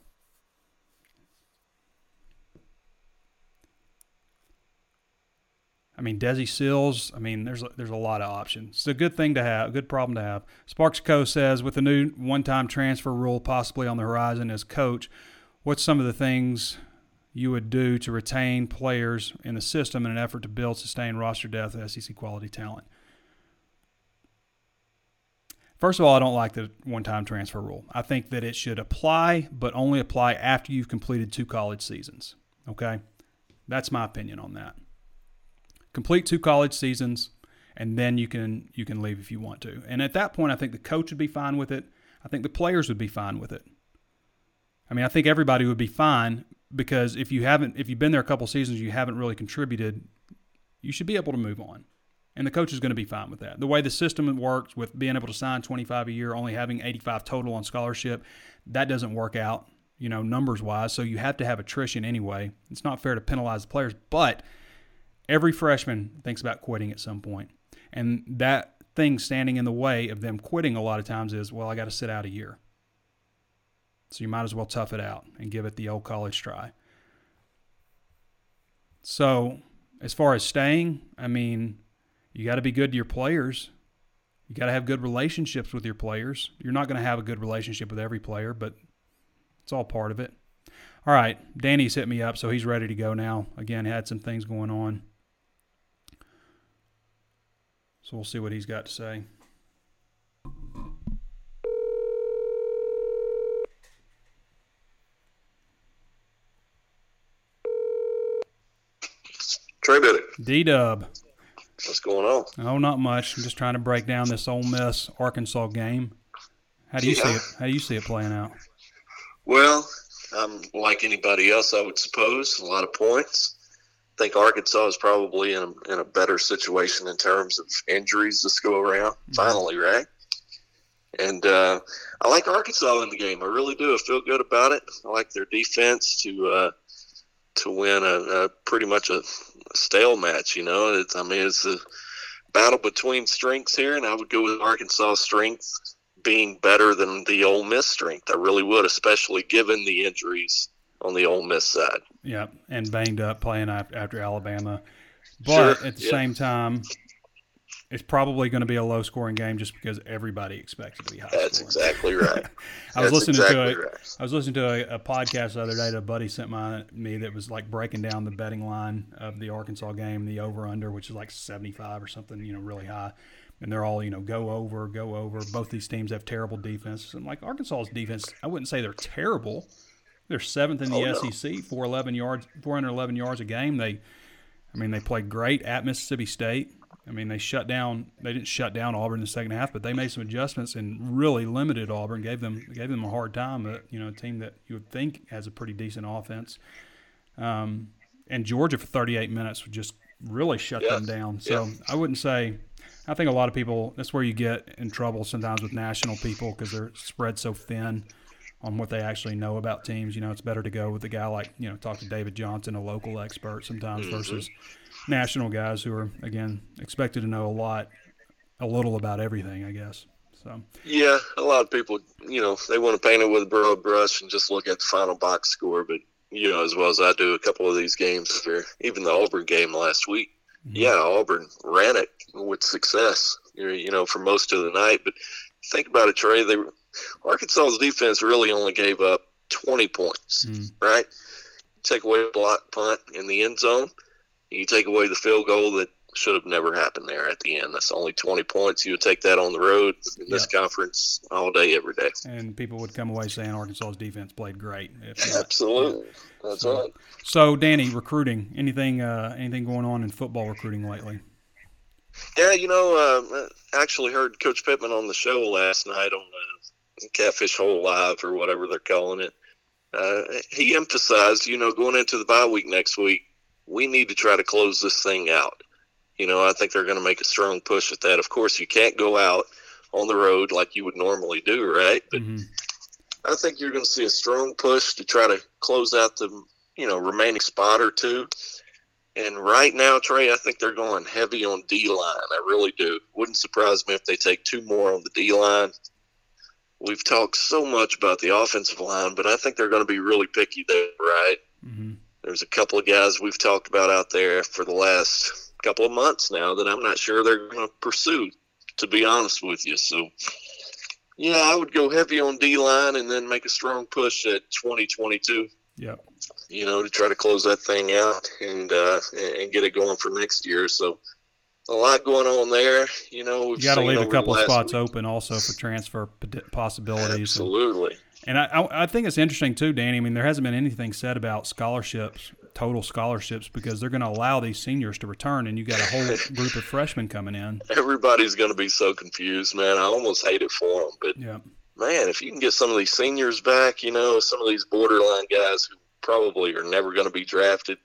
I mean, Desi Sills. I mean, there's a, there's a lot of options. It's a good thing to have, a good problem to have. Sparks Co says, with the new one-time transfer rule possibly on the horizon as coach, what's some of the things you would do to retain players in the system in an effort to build, sustained roster depth, SEC quality talent? First of all, I don't like the one time transfer rule. I think that it should apply, but only apply after you've completed two college seasons. Okay? That's my opinion on that. Complete two college seasons, and then you can you can leave if you want to. And at that point, I think the coach would be fine with it. I think the players would be fine with it. I mean, I think everybody would be fine because if you haven't if you've been there a couple seasons, you haven't really contributed, you should be able to move on. And the coach is going to be fine with that. The way the system works with being able to sign 25 a year, only having 85 total on scholarship, that doesn't work out, you know, numbers wise. So you have to have attrition anyway. It's not fair to penalize the players, but every freshman thinks about quitting at some point. And that thing standing in the way of them quitting a lot of times is, well, I got to sit out a year. So you might as well tough it out and give it the old college try. So, as far as staying, I mean, you got to be good to your players. You got to have good relationships with your players. You're not going to have a good relationship with every player, but it's all part of it. All right, Danny's hit me up, so he's ready to go now. Again, had some things going on. So we'll see what he's got to say. Trey Biddick. D Dub. What's going on? Oh, not much. I'm just trying to break down this Ole Miss Arkansas game. How do you yeah. see it? How do you see it playing out? Well, um, like anybody else, I would suppose a lot of points. I think Arkansas is probably in a, in a better situation in terms of injuries this go around. Mm-hmm. Finally, right? And uh, I like Arkansas in the game. I really do. I feel good about it. I like their defense to uh, to win a, a pretty much a stale match. You know, it's I mean it's a battle between strengths here, and I would go with Arkansas' strength being better than the Ole Miss strength. I really would, especially given the injuries on the Ole Miss side. Yeah, and banged up playing after, Alabama, but sure. at the yeah. same time, it's probably going to be a low scoring game just because everybody expects it to be high. That's scoring. exactly <laughs> right. I was listening exactly to a, right. I was listening to a, a podcast the other day that a buddy sent my me that was like breaking down the betting line of the Arkansas game, the over under, which is like seventy five or something, you know, really high. And they're all, you know, go over, go over. Both these teams have terrible defense. And like Arkansas's defense, I wouldn't say they're terrible. They're seventh in the Oh, no. SEC, 411 yards, 411 yards a game. They, I mean, they played great at Mississippi State. I mean, they shut down. They didn't shut down Auburn in the second half, but they made some adjustments and really limited Auburn. gave them gave them a hard time. But you know, a team that you would think has a pretty decent offense. Um, and Georgia for 38 minutes would just really shut Yeah. them down. So Yeah. I wouldn't say. I think a lot of people. That's where you get in trouble sometimes with national people because they're spread so thin on what they actually know about teams. You know, it's better to go with a guy like you know talk to David Johnson, a local expert, sometimes Mm-hmm. versus national guys who are again expected to know a lot, a little about everything. I guess. So Yeah, a lot of people, you know, they want to paint it with a broad brush and just look at the final box score. But you know, as well as I do, a couple of these games, for even the Auburn game last week, yeah, Auburn ran it with success. You you know, for most of the night. But think about it, Trey. They were- Arkansas's defense really only gave up 20 points, Mm. right? Take away a block punt in the end zone, you take away the field goal that should have never happened there at the end. That's only 20 points. You would take that on the road in this conference all day, every day. and people would come away saying Arkansas's defense played great. Absolutely. That's So- right. So Danny, recruiting. Anything uh, anything going on in football recruiting lately? Yeah, you know, uh, I actually heard Coach Pittman on the show last night on uh, Catfish Hole Live or whatever they're calling it. Uh, he emphasized, you know, going into the bye week next week, we need to try to close this thing out. You know, I think they're going to make a strong push at that. Of course, you can't go out on the road like you would normally do, right? But Mhm. I think you're going to see a strong push to try to close out the, you know, remaining spot or two. And right now, Trey, I think they're going heavy on D line. I really do. Wouldn't surprise me if they take two more on the D line. We've talked so much about the offensive line, but I think they're going to be really picky there, right? Mhm. There's a couple of guys we've talked about out there for the last couple of months now that I'm not sure they're going to pursue, to be honest with you. So, yeah, I would go heavy on D line and then make a strong push at 2022 Yeah. you know, to try to close that thing out and uh, and get it going for next year. So a lot going on there. You know, we've You got to leave a couple of spots week- open also for transfer possibilities. Absolutely. And I, I, I think it's interesting too, Danny. I mean, there hasn't been anything said about scholarships, total scholarships, because they're going to allow these seniors to return, and you got a whole <laughs> group of freshmen coming in. Everybody's going to be so confused, man. I almost hate it for them, but Yeah. man, if you can get some of these seniors back, you know, some of these borderline guys who probably are never going to be drafted.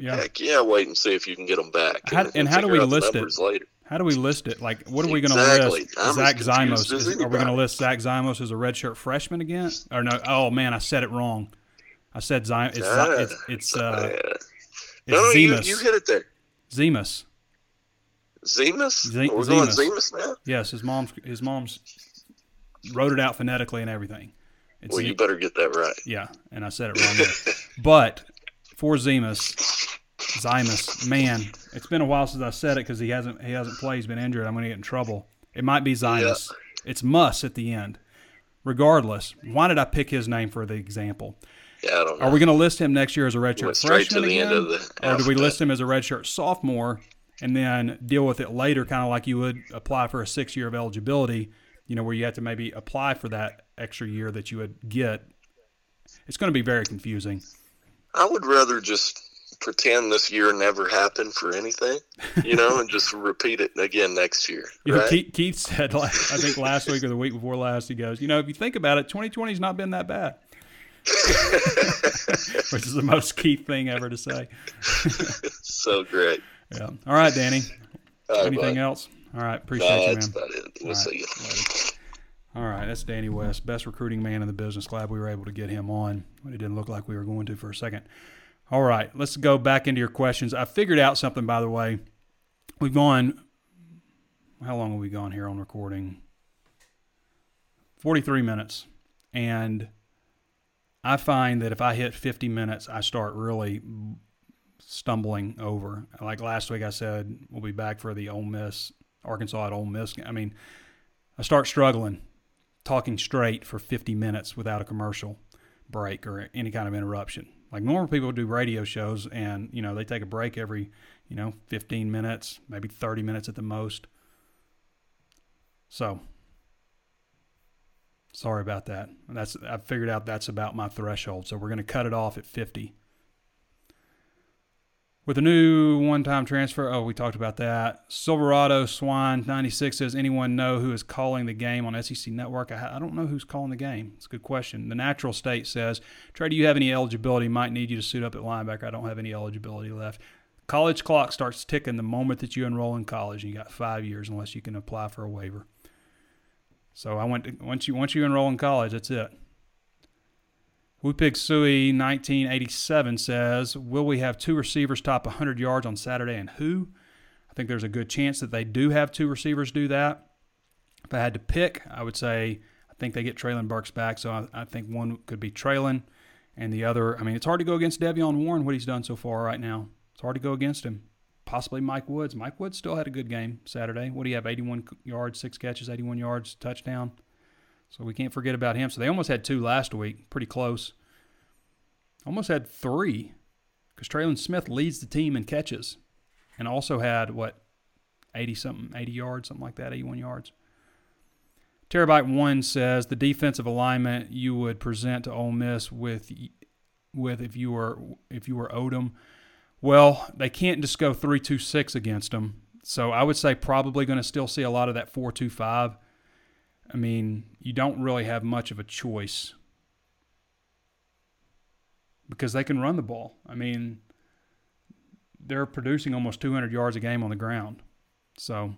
Yeah. Heck yeah, wait and see if you can get them back. How- and how do we list it? Later. How do we list it? Like, what are we going to Exactly. list? I'm Zach Zimos. Is- are we going to list Zach Zimos as a redshirt freshman again? Or no? Oh man, I said it wrong. I said Zymos. It's Ah, it's it's, uh, yeah. it's no, no, you, Zemus. you hit it there. Zemus. Zemus? Ze- We're going Zemus. Zemus now? Yes, his mom's his mom's wrote it out phonetically and everything. It's Well, Ze- you better get that right. Yeah, and I said it wrong there. but for Zemus, Zymus, man, it's been a while since I said it because he hasn't he hasn't played. He's been injured. I'm going to get in trouble. It might be Zymus. It's Muss at the end. Regardless, why did I pick his name for the example? Yeah, I don't know. Are we going to list him next year as a redshirt Went straight to freshman again, end of the or do we list him as a redshirt sophomore and then deal with it later, kind of like you would apply for a six year of eligibility? You know, where you have to maybe apply for that extra year that you would get. It's going to be very confusing. I would rather just pretend this year never happened for anything, you know, and just repeat it again next year. <laughs> You know. Keith, Keith said, like, I think last week or the week before last, he goes, you know, if you think about it, 2020's not been that bad. <laughs> Which is the most Keith thing ever to say. <laughs> so great. Yeah. All right, Danny. All right, Anything else? All right. No, Appreciate you, that's man. about it. We'll All see right, you. All right, that's Danny West, best recruiting man in the business. Glad we were able to get him on. It didn't look like we were going to for a second. All right, let's go back into your questions. I figured out something, by the way. We've gone. How long have we gone here on recording? Forty-three minutes, and I find that if I hit fifty minutes, I start really stumbling over. Like last week, I said we'll be back for the Ole Miss Arkansas at Ole Miss. I mean, I start struggling talking straight for 50 minutes without a commercial break or any kind of interruption. Like normal people do radio shows and, you know, they take a break every, you know, 15 minutes, maybe 30 minutes at the most. So, sorry about that. That's I figured out that's about my threshold. So we're going to cut it off at 50. With a new one time transfer, oh, we talked about that. Silverado Swine 96 says, anyone know who is calling the game on SEC Network? I, I don't know who's calling the game. It's a good question. The Natural State says, Trey, do you have any eligibility? Might need you to suit up at linebacker. I don't have any eligibility left. College clock starts ticking the moment that you enroll in college, and you got five years unless you can apply for a waiver. So I went to, once you once you enroll in college, that's it. Whoopig Sui 1987 says, Will we have two receivers top 100 yards on Saturday and who? I think there's a good chance that they do have two receivers do that. If I had to pick, I would say I think they get Treylon Burks back. So I, I think one could be Treylon and the other, I mean, it's hard to go against De'Vion Warren, what he's done so far right now. It's hard to go against him. Possibly Mike Woods. Mike Woods still had a good game Saturday. What do you have? 81 yards, six catches, 81 yards, touchdown. So we can't forget about him. So they almost had two last week, pretty close. Almost had three because Trelon Smith leads the team in catches and also had, what, 80 something, 80 yards, something like that, 81 yards. Terabyte one says the defensive alignment you would present to Ole Miss with with if you were if you were Odom. Well, they can't just go three two six against them. So I would say probably going to still see a lot of that four two five. I mean, you don't really have much of a choice because they can run the ball. I mean, they're producing almost 200 yards a game on the ground. So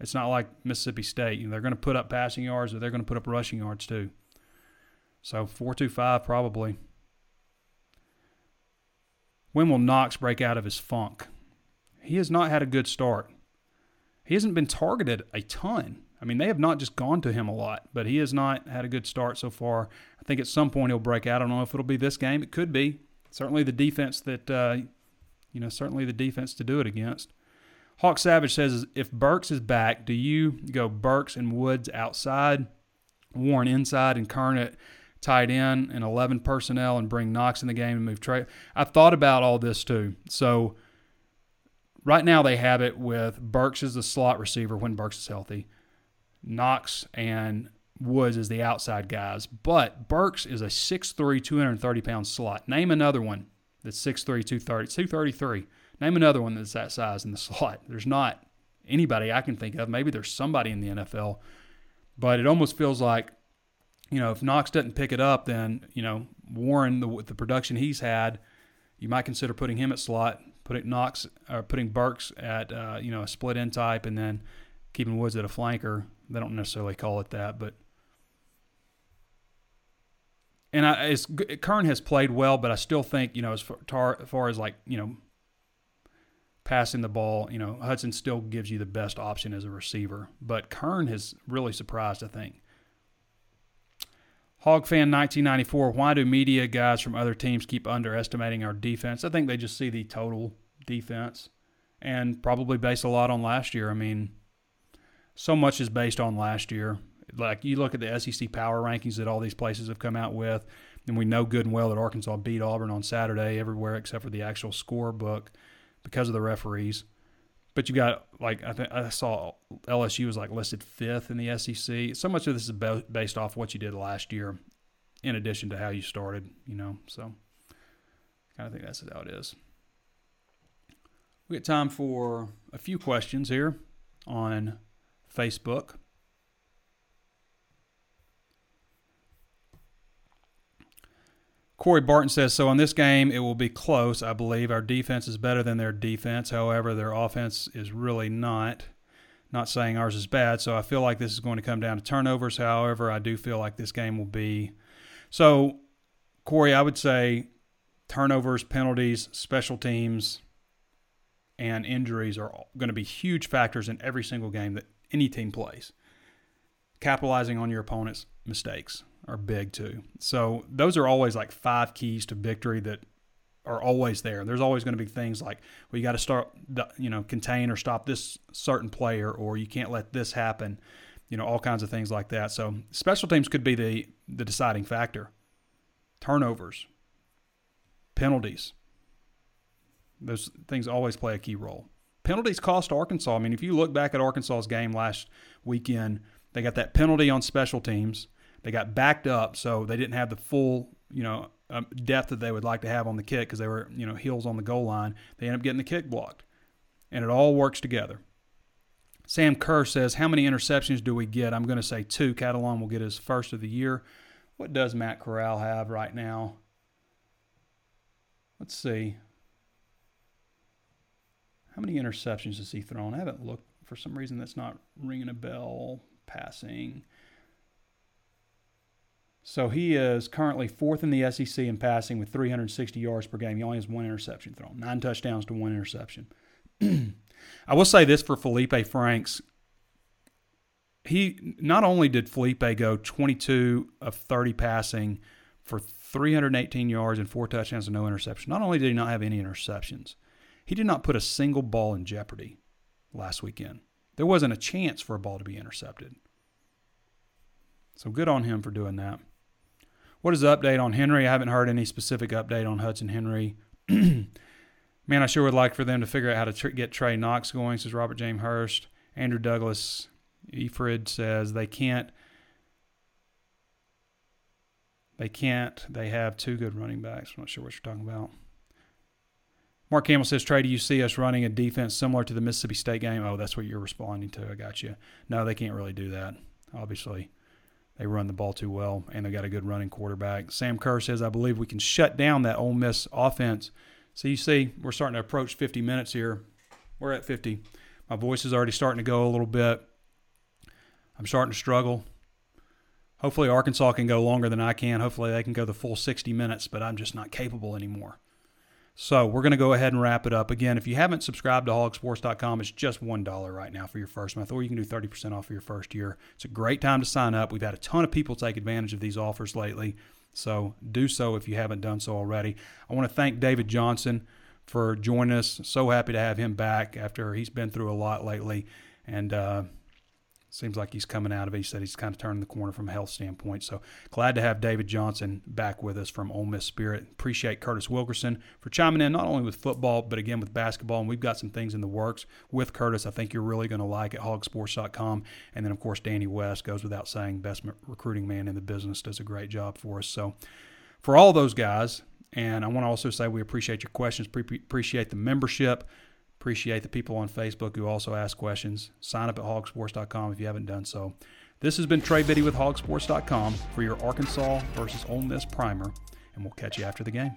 it's not like Mississippi State. You know, they're going to put up passing yards, or they're going to put up rushing yards too. So four-two-five probably. When will Knox break out of his funk? He has not had a good start. He hasn't been targeted a ton. I mean, they have not just gone to him a lot, but he has not had a good start so far. I think at some point he'll break out. I don't know if it'll be this game. It could be. Certainly the defense that, uh, you know, certainly the defense to do it against. Hawk Savage says, if Burks is back, do you go Burks and Woods outside, Warren inside, and Kern at tight end and 11 personnel and bring Knox in the game and move Trey? I've thought about all this too. So right now they have it with Burks as the slot receiver when Burks is healthy. Knox and Woods as the outside guys. But Burks is a 6'3, 230 pound slot. Name another one that's 6'3, 230, 233. Name another one that's that size in the <laughs> slot. There's not anybody I can think of. Maybe there's somebody in the NFL, but it almost feels like, you know, if Knox doesn't pick it up, then, you know, Warren, the, the production he's had, you might consider putting him at slot, putting Knox, or putting Burks at, uh, you know, a split end type, and then keeping Woods at a flanker. They don't necessarily call it that, but and I, Kern has played well, but I still think you know as far, as far as like you know passing the ball, you know Hudson still gives you the best option as a receiver, but Kern has really surprised. I think. Hog fan 1994. Why do media guys from other teams keep underestimating our defense? I think they just see the total defense and probably base a lot on last year. I mean, so much is based on last year. Like you look at the SEC power rankings that all these places have come out with, and we know good and well that Arkansas beat Auburn on Saturday everywhere except for the actual scorebook because of the referees. But you got like I think I saw LSU was like listed fifth in the SEC. So much of this is based off what you did last year, in addition to how you started. You know, so kind of think that's how it is. We got time for a few questions here on Facebook. Corey Barton says, so in this game, it will be close, I believe. Our defense is better than their defense. However, their offense is really not. Not saying ours is bad, so I feel like this is going to come down to turnovers. However, I do feel like this game will be. So, Corey, I would say turnovers, penalties, special teams, and injuries are going to be huge factors in every single game that any team plays. Capitalizing on your opponent's mistakes are big too. So those are always like five keys to victory that are always there. There's always going to be things like, well, you got to start, you know, contain or stop this certain player, or you can't let this happen. You know, all kinds of things like that. So special teams could be the the deciding factor. Turnovers, penalties. Those things always play a key role. Penalties cost Arkansas. I mean, if you look back at Arkansas's game last weekend, they got that penalty on special teams. They got backed up, so they didn't have the full, you know, um, depth that they would like to have on the kick because they were, you know, heels on the goal line. They end up getting the kick blocked, and it all works together. Sam Kerr says, "How many interceptions do we get?" I'm going to say two. Catalon will get his first of the year. What does Matt Corral have right now? Let's see. How many interceptions has he thrown? I haven't looked. For some reason, that's not ringing a bell. Passing. So he is currently fourth in the SEC in passing with 360 yards per game. He only has one interception thrown, nine touchdowns to one interception. <clears throat> I will say this for Feleipe Franks. He not only did Feleipe go 22 of 30 passing for 318 yards and four touchdowns and no interception. Not only did he not have any interceptions, he did not put a single ball in jeopardy last weekend. There wasn't a chance for a ball to be intercepted. So good on him for doing that. What is the update on Henry? I haven't heard any specific update on Hudson Henry. <clears throat> Man, I sure would like for them to figure out how to tr- get Trey Knox going, says Robert James Hurst. Andrew Douglas Efred says they can't. They can't. They have two good running backs. I'm not sure what you're talking about. Mark Campbell says, Trey, do you see us running a defense similar to the Mississippi State game? Oh, that's what you're responding to. I got you. No, they can't really do that, obviously. They run the ball too well, and they got a good running quarterback. Sam Kerr says, I believe we can shut down that Ole Miss offense. So you see, we're starting to approach 50 minutes here. We're at 50. My voice is already starting to go a little bit. I'm starting to struggle. Hopefully, Arkansas can go longer than I can. Hopefully, they can go the full 60 minutes, but I'm just not capable anymore. So we're going to go ahead and wrap it up. Again, if you haven't subscribed to hawgsports.com, it's just $1 right now for your first month, or you can do 30% off for your first year. It's a great time to sign up. We've had a ton of people take advantage of these offers lately. So do so if you haven't done so already. I want to thank David Johnson for joining us. So happy to have him back after he's been through a lot lately. And, uh, seems like he's coming out of it. He said he's kind of turning the corner from a health standpoint. So glad to have David Johnson back with us from Ole Miss Spirit. Appreciate Curtis Wilkerson for chiming in not only with football but again with basketball. And we've got some things in the works with Curtis. I think you're really going to like at hawgsports.com. And then of course Danny West goes without saying, best recruiting man in the business, does a great job for us. So for all those guys. And I want to also say we appreciate your questions, pre- appreciate the membership. Appreciate the people on Facebook who also ask questions. Sign up at hawgsports.com if you haven't done so. This has been Trey Biddy with hawgsports.com for your Arkansas versus Ole Miss primer, and we'll catch you after the game.